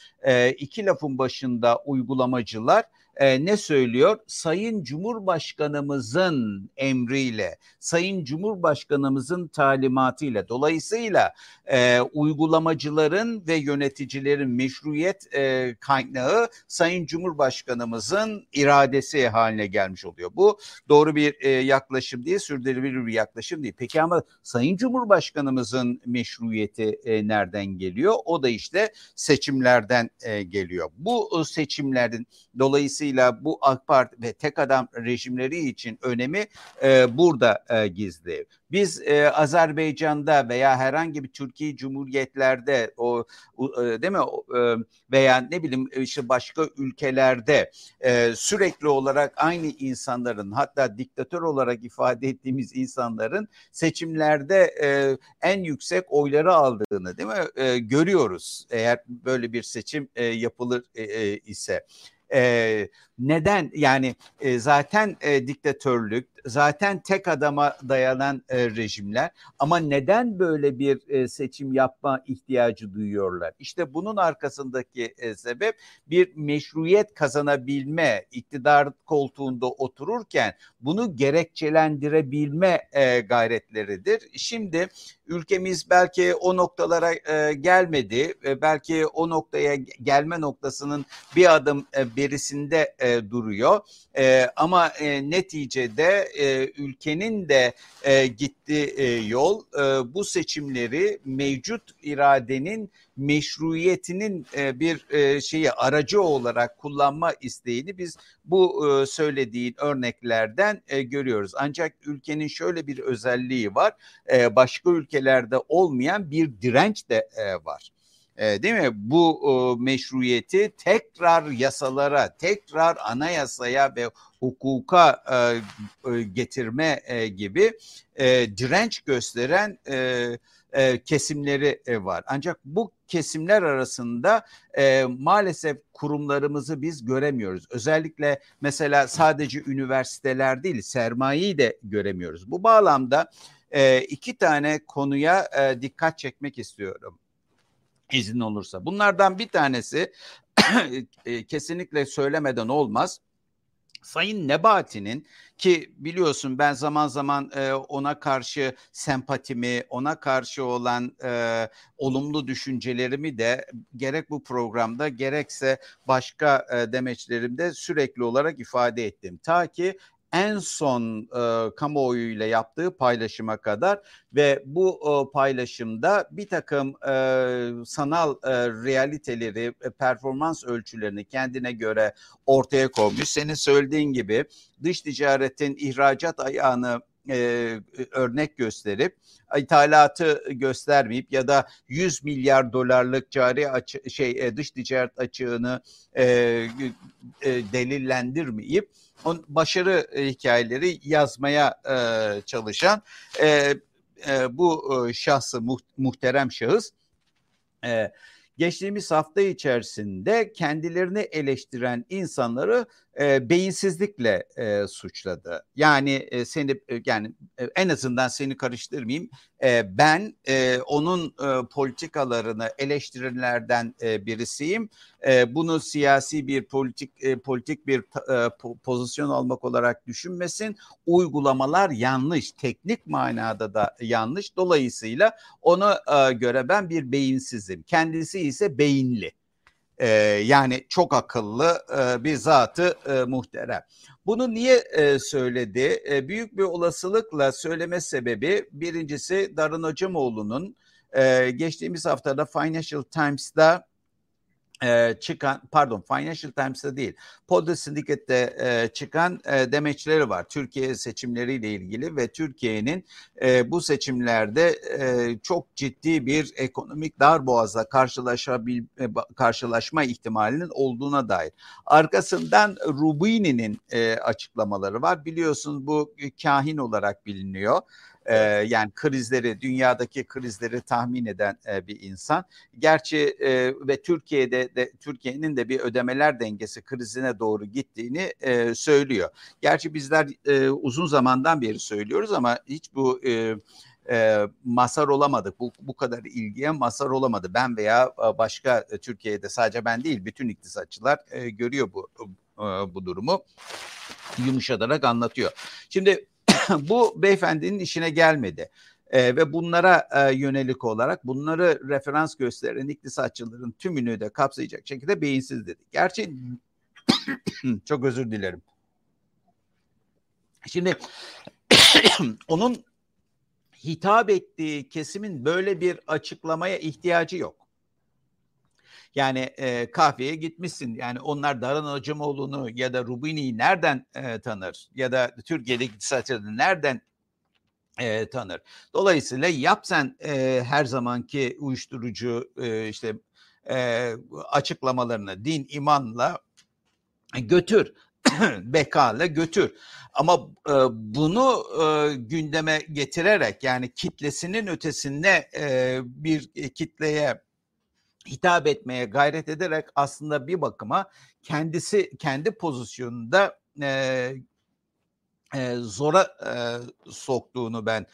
iki lafın başında uygulamacılar e, ne söylüyor? Sayın Cumhurbaşkanımızın emriyle, Sayın Cumhurbaşkanımızın talimatıyla dolayısıyla e, uygulamacıların ve yöneticilerin meşruiyet e, kaynağı Sayın Cumhurbaşkanımızın iradesi haline gelmiş oluyor. Bu doğru bir e, yaklaşım değil, sürdürülebilir bir yaklaşım değil. Peki ama Sayın Cumhurbaşkanımızın meşruiyeti e, nereden geliyor? O da işte seçimlerden e, geliyor. Bu e, seçimlerden dolayısıyla Dolayısıyla bu AK Parti ve tek adam rejimleri için önemi e, burada e, gizli. Biz e, Azerbaycan'da veya herhangi bir Türkiye Cumhuriyetlerde o, e, değil mi e, veya ne bileyim işte başka ülkelerde e, sürekli olarak aynı insanların hatta diktatör olarak ifade ettiğimiz insanların seçimlerde e, en yüksek oyları aldığını değil mi e, görüyoruz eğer böyle bir seçim e, yapılır e, e, ise. E, neden yani e, zaten e, diktatörlük, zaten tek adama dayanan e, rejimler ama neden böyle bir e, seçim yapma ihtiyacı duyuyorlar? İşte bunun arkasındaki e, sebep bir meşruiyet kazanabilme, iktidar koltuğunda otururken bunu gerekçelendirebilme e, gayretleridir. Şimdi ülkemiz belki o noktalara e, gelmedi, e, belki o noktaya gelme noktasının bir adım e, berisinde e, duruyor. E, ama e, neticede e, ülkenin de e, gittiği e, yol e, bu seçimleri mevcut iradenin meşruiyetinin e, bir e, şeyi aracı olarak kullanma isteğini biz bu e, söylediğin örneklerden e, görüyoruz. Ancak ülkenin şöyle bir özelliği var. E, başka ülkelerde olmayan bir direnç de e, var e, değil mi? Bu e, meşruiyeti tekrar yasalara, tekrar anayasaya ve hukuka e, e, getirme e, gibi e, direnç gösteren e, e, kesimleri e, var. Ancak bu kesimler arasında e, maalesef kurumlarımızı biz göremiyoruz. Özellikle mesela sadece üniversiteler değil sermayeyi de göremiyoruz. Bu bağlamda e, iki tane konuya e, dikkat çekmek istiyorum izin olursa. Bunlardan bir tanesi e, kesinlikle söylemeden olmaz. Sayın Nebati'nin ki biliyorsun ben zaman zaman e, ona karşı sempatimi, ona karşı olan e, olumlu düşüncelerimi de gerek bu programda gerekse başka e, demeçlerimde sürekli olarak ifade ettim. Ta ki en son e, kamuoyuyla yaptığı paylaşıma kadar ve bu e, paylaşımda bir takım e, sanal e, realiteleri, e, performans ölçülerini kendine göre ortaya koymuş. Senin söylediğin gibi dış ticaretin ihracat ayağını e, örnek gösterip ithalatı göstermeyip ya da 100 milyar dolarlık cari açı, şey e, dış ticaret açığını e, e, delillendirmeyip on başarı e, hikayeleri yazmaya e, çalışan e, e, bu e, şahsı muht, muhterem şahıs e, geçtiğimiz hafta içerisinde kendilerini eleştiren insanları e, beyinsizlikle e, suçladı. Yani e, seni yani en azından seni karıştırmayayım. E, ben e, onun e, politikalarını eleştirenlerden e, birisiyim. E, bunu siyasi bir politik e, politik bir e, pozisyon almak olarak düşünmesin. Uygulamalar yanlış, teknik manada da yanlış. Dolayısıyla ona e, göre ben bir beyinsizim. Kendisi ise beyinli. E, yani çok akıllı e, bir zatı e, muhterem. Bunu niye e, söyledi? E, büyük bir olasılıkla söyleme sebebi birincisi Darın Hocamoğlu'nun e, geçtiğimiz haftada Financial Times'da e, çıkan pardon Financial Times'ta değil Podda Syndicate'de e, çıkan e, demeçleri var. Türkiye seçimleriyle ilgili ve Türkiye'nin e, bu seçimlerde e, çok ciddi bir ekonomik darboğazla karşılaşabil, e, karşılaşma ihtimalinin olduğuna dair. Arkasından Rubini'nin e, açıklamaları var. Biliyorsunuz bu kahin olarak biliniyor e, yani krizleri dünyadaki krizleri tahmin eden e, bir insan. Gerçi e, ve Türkiye'de de Türkiye'nin de bir ödemeler dengesi krizine doğru gittiğini e, söylüyor. Gerçi bizler e, uzun zamandan beri söylüyoruz ama hiç bu e, e, masar olamadık. Bu, bu kadar ilgiye masar olamadı. Ben veya başka Türkiye'de sadece ben değil bütün iktisatçılar e, görüyor bu e, bu durumu yumuşatarak anlatıyor. Şimdi bu beyefendinin işine gelmedi. E, ve bunlara e, yönelik olarak bunları referans gösteren iktisatçıların tümünü de kapsayacak şekilde beyinsiz dedi. Gerçi çok özür dilerim. Şimdi onun hitap ettiği kesimin böyle bir açıklamaya ihtiyacı yok. Yani e, kahveye gitmişsin. Yani onlar Daran Hocamoğlu'nu ya da Rubini'yi nereden e, tanır? Ya da Türkiye'deki iktisatçıları nereden e, tanır? Dolayısıyla yap sen e, her zamanki uyuşturucu e, işte e, açıklamalarını din imanla götür. bekayla götür. Ama e, bunu e, gündeme getirerek yani kitlesinin ötesinde e, bir kitleye hitap etmeye gayret ederek aslında bir bakıma kendisi kendi pozisyonunda e, e, zora e, soktuğunu ben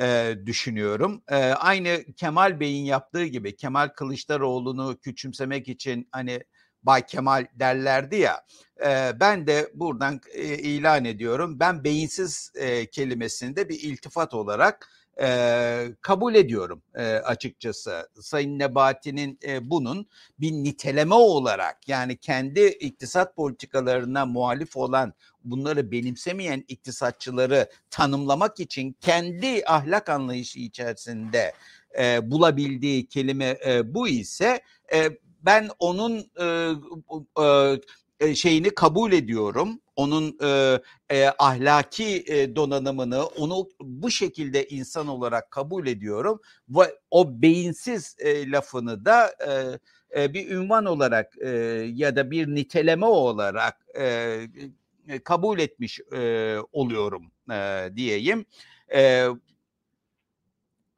e, düşünüyorum. E, aynı Kemal Bey'in yaptığı gibi Kemal Kılıçdaroğlu'nu küçümsemek için hani Bay Kemal derlerdi ya. E, ben de buradan e, ilan ediyorum. Ben beyinsiz e, kelimesini de bir iltifat olarak e, kabul ediyorum e, açıkçası. Sayın Nebati'nin e, bunun bir niteleme olarak yani kendi iktisat politikalarına muhalif olan bunları benimsemeyen iktisatçıları tanımlamak için kendi ahlak anlayışı içerisinde e, bulabildiği kelime e, bu ise e, ben onun e, e, şeyini kabul ediyorum onun e, e, ahlaki e, donanımını onu bu şekilde insan olarak kabul ediyorum ve o beyinsiz e, lafını da e, e, bir ünvan olarak e, ya da bir niteleme olarak e, e, kabul etmiş e, oluyorum e, diyeyim. E,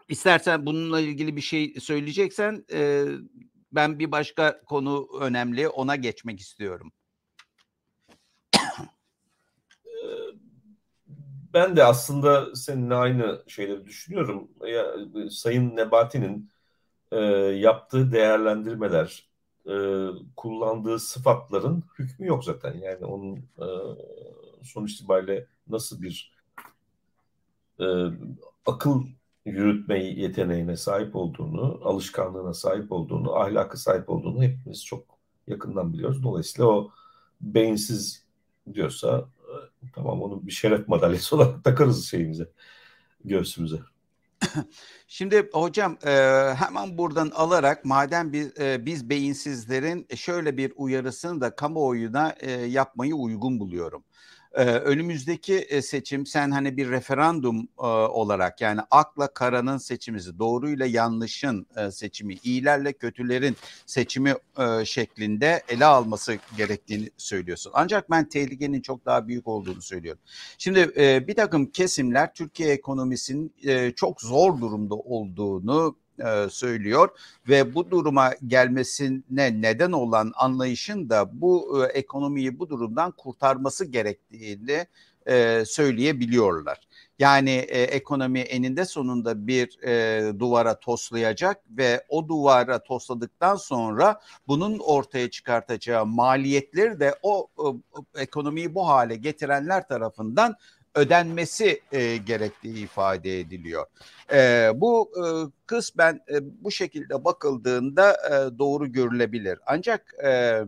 istersen bununla ilgili bir şey söyleyeceksen e, ben bir başka konu önemli ona geçmek istiyorum. Ben de aslında seninle aynı şeyleri düşünüyorum. Ya, Sayın Nebati'nin e, yaptığı değerlendirmeler, e, kullandığı sıfatların hükmü yok zaten. Yani onun e, sonuç itibariyle nasıl bir e, akıl yürütme yeteneğine sahip olduğunu, alışkanlığına sahip olduğunu, ahlakı sahip olduğunu hepimiz çok yakından biliyoruz. Dolayısıyla o beyinsiz diyorsa Tamam onu bir şeref madalyası olarak takarız şeyimize, göğsümüze. Şimdi hocam e, hemen buradan alarak madem biz, e, biz beyinsizlerin şöyle bir uyarısını da kamuoyuna e, yapmayı uygun buluyorum. Ee, önümüzdeki seçim sen hani bir referandum e, olarak yani akla karanın seçimizi, doğruyla yanlışın e, seçimi, iyilerle kötülerin seçimi e, şeklinde ele alması gerektiğini söylüyorsun. Ancak ben tehlikenin çok daha büyük olduğunu söylüyorum. Şimdi e, bir takım kesimler Türkiye ekonomisinin e, çok zor durumda olduğunu e, söylüyor ve bu duruma gelmesine neden olan anlayışın da bu e, ekonomiyi bu durumdan kurtarması gerektiğini e, söyleyebiliyorlar. Yani e, ekonomi eninde sonunda bir e, duvara toslayacak ve o duvara tosladıktan sonra bunun ortaya çıkartacağı maliyetleri de o e, ekonomiyi bu hale getirenler tarafından ödenmesi e, gerektiği ifade ediliyor. E, bu e, kısmen e, bu şekilde bakıldığında e, doğru görülebilir. Ancak e,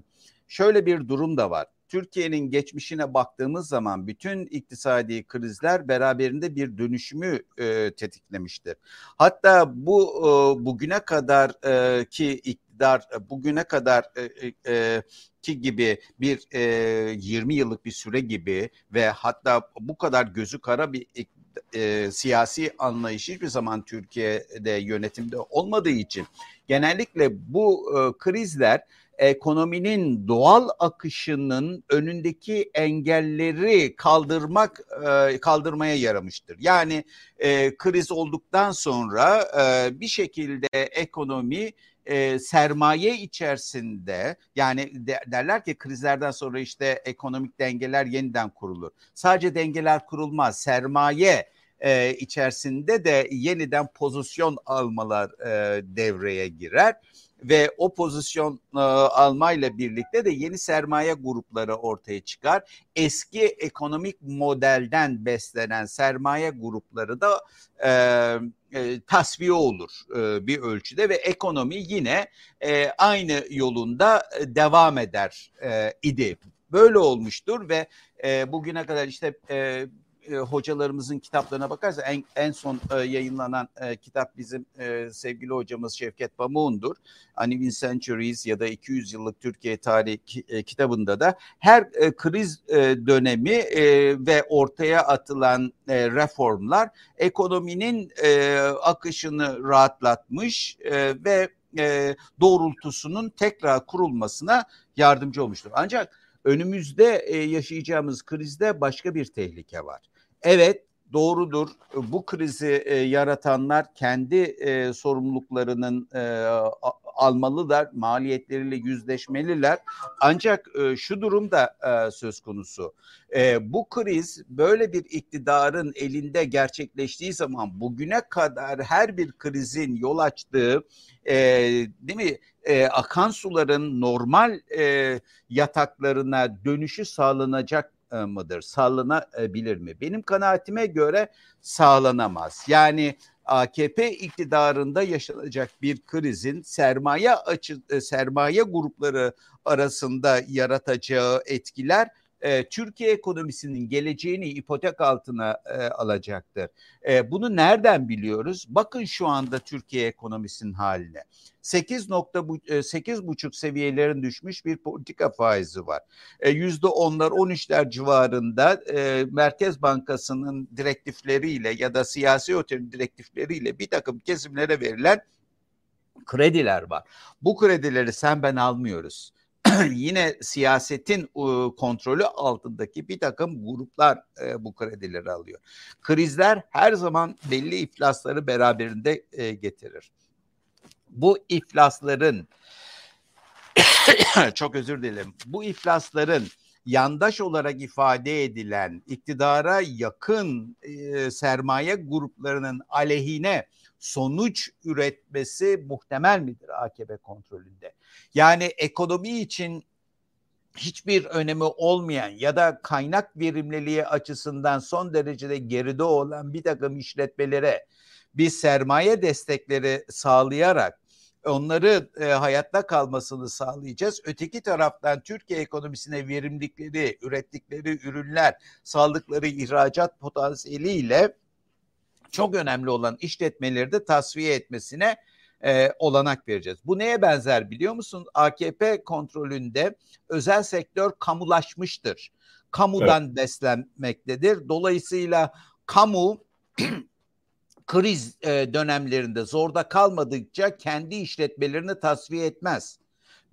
şöyle bir durum da var. Türkiye'nin geçmişine baktığımız zaman bütün iktisadi krizler beraberinde bir dönüşümü e, tetiklemiştir. Hatta bu e, bugüne kadar e, ki iktidar bugüne kadar e, e, ki gibi bir e, 20 yıllık bir süre gibi ve hatta bu kadar gözü kara bir e, siyasi anlayış hiçbir zaman Türkiye'de yönetimde olmadığı için genellikle bu e, krizler ekonominin doğal akışının önündeki engelleri kaldırmak e, kaldırmaya yaramıştır. Yani e, kriz olduktan sonra e, bir şekilde ekonomi sermaye içerisinde yani de, derler ki krizlerden sonra işte ekonomik dengeler yeniden kurulur. Sadece dengeler kurulmaz. Sermaye e, içerisinde de yeniden pozisyon almalar e, devreye girer ve o pozisyon e, almayla birlikte de yeni sermaye grupları ortaya çıkar. Eski ekonomik modelden beslenen sermaye grupları da e, e, tasfiye olur e, bir ölçüde ve ekonomi yine e, aynı yolunda e, devam eder e, idi. Böyle olmuştur ve e, bugüne kadar işte e, e, hocalarımızın kitaplarına bakarsa en, en son e, yayınlanan e, kitap bizim e, sevgili hocamız Şevket Pamuk'undur. Uneven Centuries ya da 200 yıllık Türkiye tarihi e, kitabında da her e, kriz e, dönemi e, ve ortaya atılan e, reformlar ekonominin e, akışını rahatlatmış e, ve e, doğrultusunun tekrar kurulmasına yardımcı olmuştur. Ancak önümüzde yaşayacağımız krizde başka bir tehlike var. Evet doğrudur. Bu krizi e, yaratanlar kendi e, sorumluluklarının e, almalılar, maliyetleriyle yüzleşmeliler. Ancak e, şu durumda e, söz konusu. E, bu kriz böyle bir iktidarın elinde gerçekleştiği zaman bugüne kadar her bir krizin yol açtığı e, değil mi e, akan suların normal e, yataklarına dönüşü sağlanacak mıdır? Sağlanabilir mi? Benim kanaatime göre sağlanamaz. Yani AKP iktidarında yaşanacak bir krizin sermaye açı, e, sermaye grupları arasında yaratacağı etkiler e, Türkiye ekonomisinin geleceğini ipotek altına e, alacaktır. E, bunu nereden biliyoruz? Bakın şu anda Türkiye ekonomisinin haline. 8 nokta e, buçuk seviyelerin düşmüş bir politika faizi var. E, yüzde onlar 13'ler civarında e, Merkez Bankası'nın direktifleriyle ya da siyasi otelin direktifleriyle bir takım kesimlere verilen krediler var. Bu kredileri sen ben almıyoruz. yine siyasetin kontrolü altındaki bir takım gruplar e, bu kredileri alıyor. Krizler her zaman belli iflasları beraberinde e, getirir. Bu iflasların çok özür dilerim. Bu iflasların yandaş olarak ifade edilen iktidara yakın e, sermaye gruplarının aleyhine sonuç üretmesi muhtemel midir AKP kontrolünde? Yani ekonomi için hiçbir önemi olmayan ya da kaynak verimliliği açısından son derecede geride olan bir takım işletmelere bir sermaye destekleri sağlayarak onları e, hayatta kalmasını sağlayacağız. Öteki taraftan Türkiye ekonomisine verimlilikleri, ürettikleri ürünler, sağlıkları ihracat potansiyeliyle çok önemli olan işletmeleri de tasfiye etmesine e, olanak vereceğiz. Bu neye benzer biliyor musun? AKP kontrolünde özel sektör kamulaşmıştır. Kamudan evet. beslenmektedir. Dolayısıyla kamu kriz e, dönemlerinde zorda kalmadıkça kendi işletmelerini tasfiye etmez.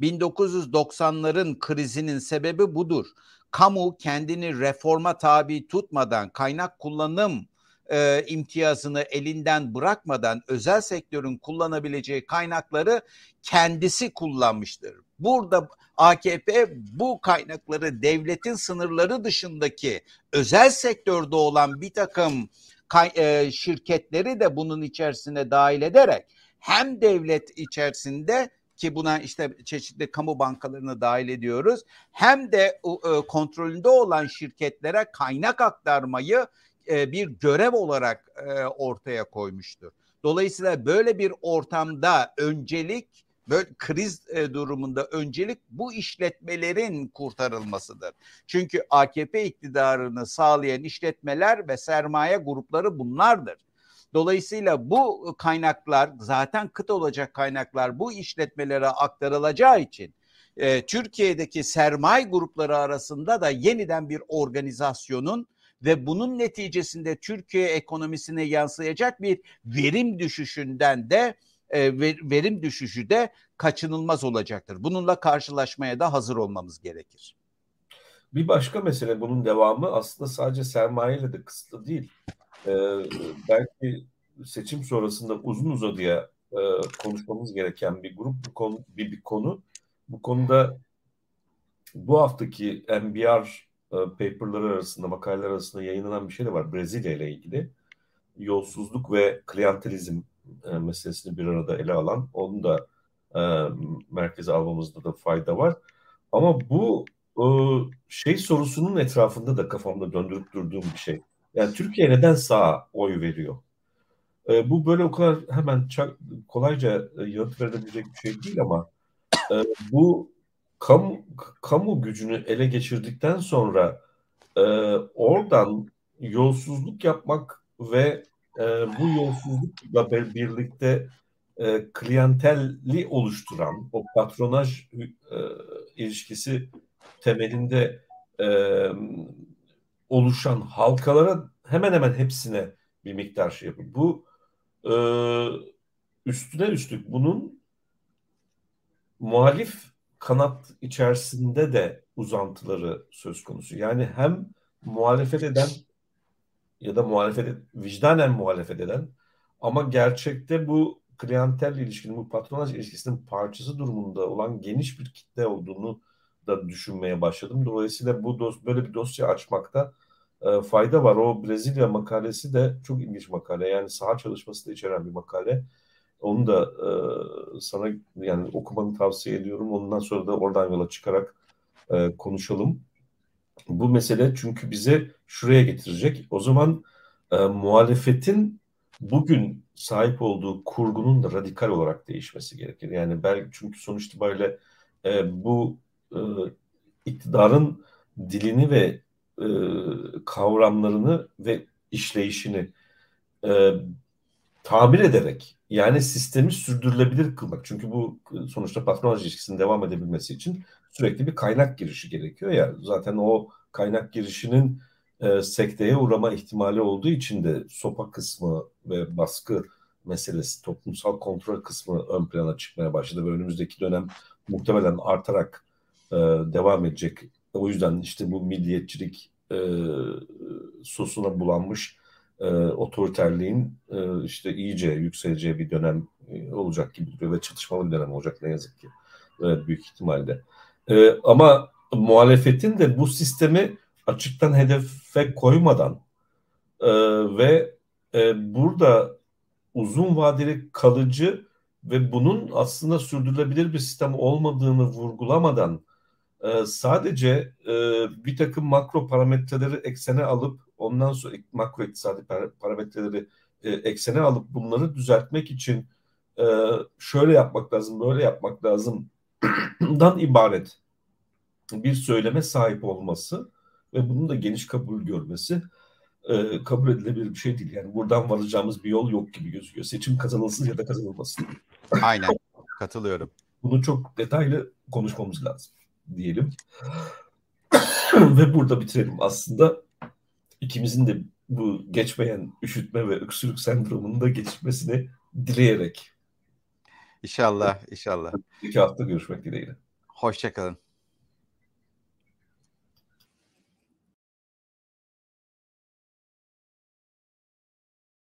1990'ların krizinin sebebi budur. Kamu kendini reforma tabi tutmadan kaynak kullanım e, imtiyazını elinden bırakmadan özel sektörün kullanabileceği kaynakları kendisi kullanmıştır. Burada AKP bu kaynakları devletin sınırları dışındaki özel sektörde olan bir takım e, şirketleri de bunun içerisine dahil ederek hem devlet içerisinde ki buna işte çeşitli kamu bankalarını dahil ediyoruz. Hem de e, kontrolünde olan şirketlere kaynak aktarmayı e, bir görev olarak e, ortaya koymuştur. Dolayısıyla böyle bir ortamda öncelik böyle kriz e, durumunda öncelik bu işletmelerin kurtarılmasıdır. Çünkü AKP iktidarını sağlayan işletmeler ve sermaye grupları bunlardır. Dolayısıyla bu kaynaklar zaten kıt olacak kaynaklar bu işletmelere aktarılacağı için e, Türkiye'deki sermaye grupları arasında da yeniden bir organizasyonun ve bunun neticesinde Türkiye ekonomisine yansıyacak bir verim düşüşünden de e, verim düşüşü de kaçınılmaz olacaktır. Bununla karşılaşmaya da hazır olmamız gerekir. Bir başka mesele bunun devamı aslında sadece sermayeyle de kısıtlı değil. Ee, belki seçim sonrasında uzun uzadıya e, konuşmamız gereken bir grup bir konu, bir, bir konu. Bu konuda bu haftaki NBR e, paperları arasında, makaleler arasında yayınlanan bir şey de var Brezilya ile ilgili. Yolsuzluk ve klientelizm e, meselesini bir arada ele alan, onu da e, merkeze almamızda da fayda var. Ama bu e, şey sorusunun etrafında da kafamda döndürüp durduğum bir şey. Yani Türkiye neden sağa oy veriyor? Bu böyle o kadar hemen çok, kolayca e, yanıt verilebilecek bir şey değil ama bu kamu, kamu gücünü ele geçirdikten sonra e, oradan yolsuzluk yapmak ve e, bu yolsuzlukla birlikte e, klientelli oluşturan o patronaj e, ilişkisi temelinde e, oluşan halkalara hemen hemen hepsine bir miktar şey yapıyor. Bu e, üstüne üstlük bunun muhalif kanat içerisinde de uzantıları söz konusu. Yani hem muhalefet eden ya da muhalefet vicdanen muhalefet eden ama gerçekte bu klientel ilişkinin, bu patronaj ilişkisinin parçası durumunda olan geniş bir kitle olduğunu da düşünmeye başladım. Dolayısıyla bu dos böyle bir dosya açmakta e, fayda var. O Brezilya makalesi de çok ilginç makale. Yani saha çalışması da içeren bir makale. Onu da e, sana yani okumanı tavsiye ediyorum. Ondan sonra da oradan yola çıkarak e, konuşalım. Bu mesele çünkü bize şuraya getirecek. O zaman e, muhalefetin bugün sahip olduğu kurgunun da radikal olarak değişmesi gerekir. Yani belki çünkü sonuç itibariyle e, bu e, iktidarın dilini ve e, kavramlarını ve işleyişini e, tabir ederek yani sistemi sürdürülebilir kılmak. Çünkü bu sonuçta patronaj ilişkisinin devam edebilmesi için sürekli bir kaynak girişi gerekiyor ya. Zaten o kaynak girişinin e, sekteye uğrama ihtimali olduğu için de sopa kısmı ve baskı meselesi, toplumsal kontrol kısmı ön plana çıkmaya başladı ve önümüzdeki dönem muhtemelen artarak e, devam edecek. O yüzden işte bu milliyetçilik e, sosuna bulanmış e, otoriterliğin e, işte iyice yükseleceği bir dönem e, olacak gibi duruyor ve çatışmalı bir dönem olacak ne yazık ki e, büyük ihtimalle. E, ama muhalefetin de bu sistemi açıktan hedefe koymadan e, ve e, burada uzun vadeli kalıcı ve bunun aslında sürdürülebilir bir sistem olmadığını vurgulamadan e, sadece e, bir takım makro parametreleri eksene alıp ondan sonra makro iktisadi parametreleri e, eksene alıp bunları düzeltmek için e, şöyle yapmak lazım, böyle yapmak lazım dan ibaret bir söyleme sahip olması ve bunun da geniş kabul görmesi e, kabul edilebilir bir şey değil. Yani buradan varacağımız bir yol yok gibi gözüküyor. Seçim kazanılsın ya da kazanılmasın. Aynen. Katılıyorum. Bunu çok detaylı konuşmamız lazım diyelim. ve burada bitirelim aslında. İkimizin de bu geçmeyen üşütme ve öksürük sendromunun da geçmesini dileyerek. İnşallah, inşallah. İki hafta görüşmek dileğiyle. Hoşçakalın.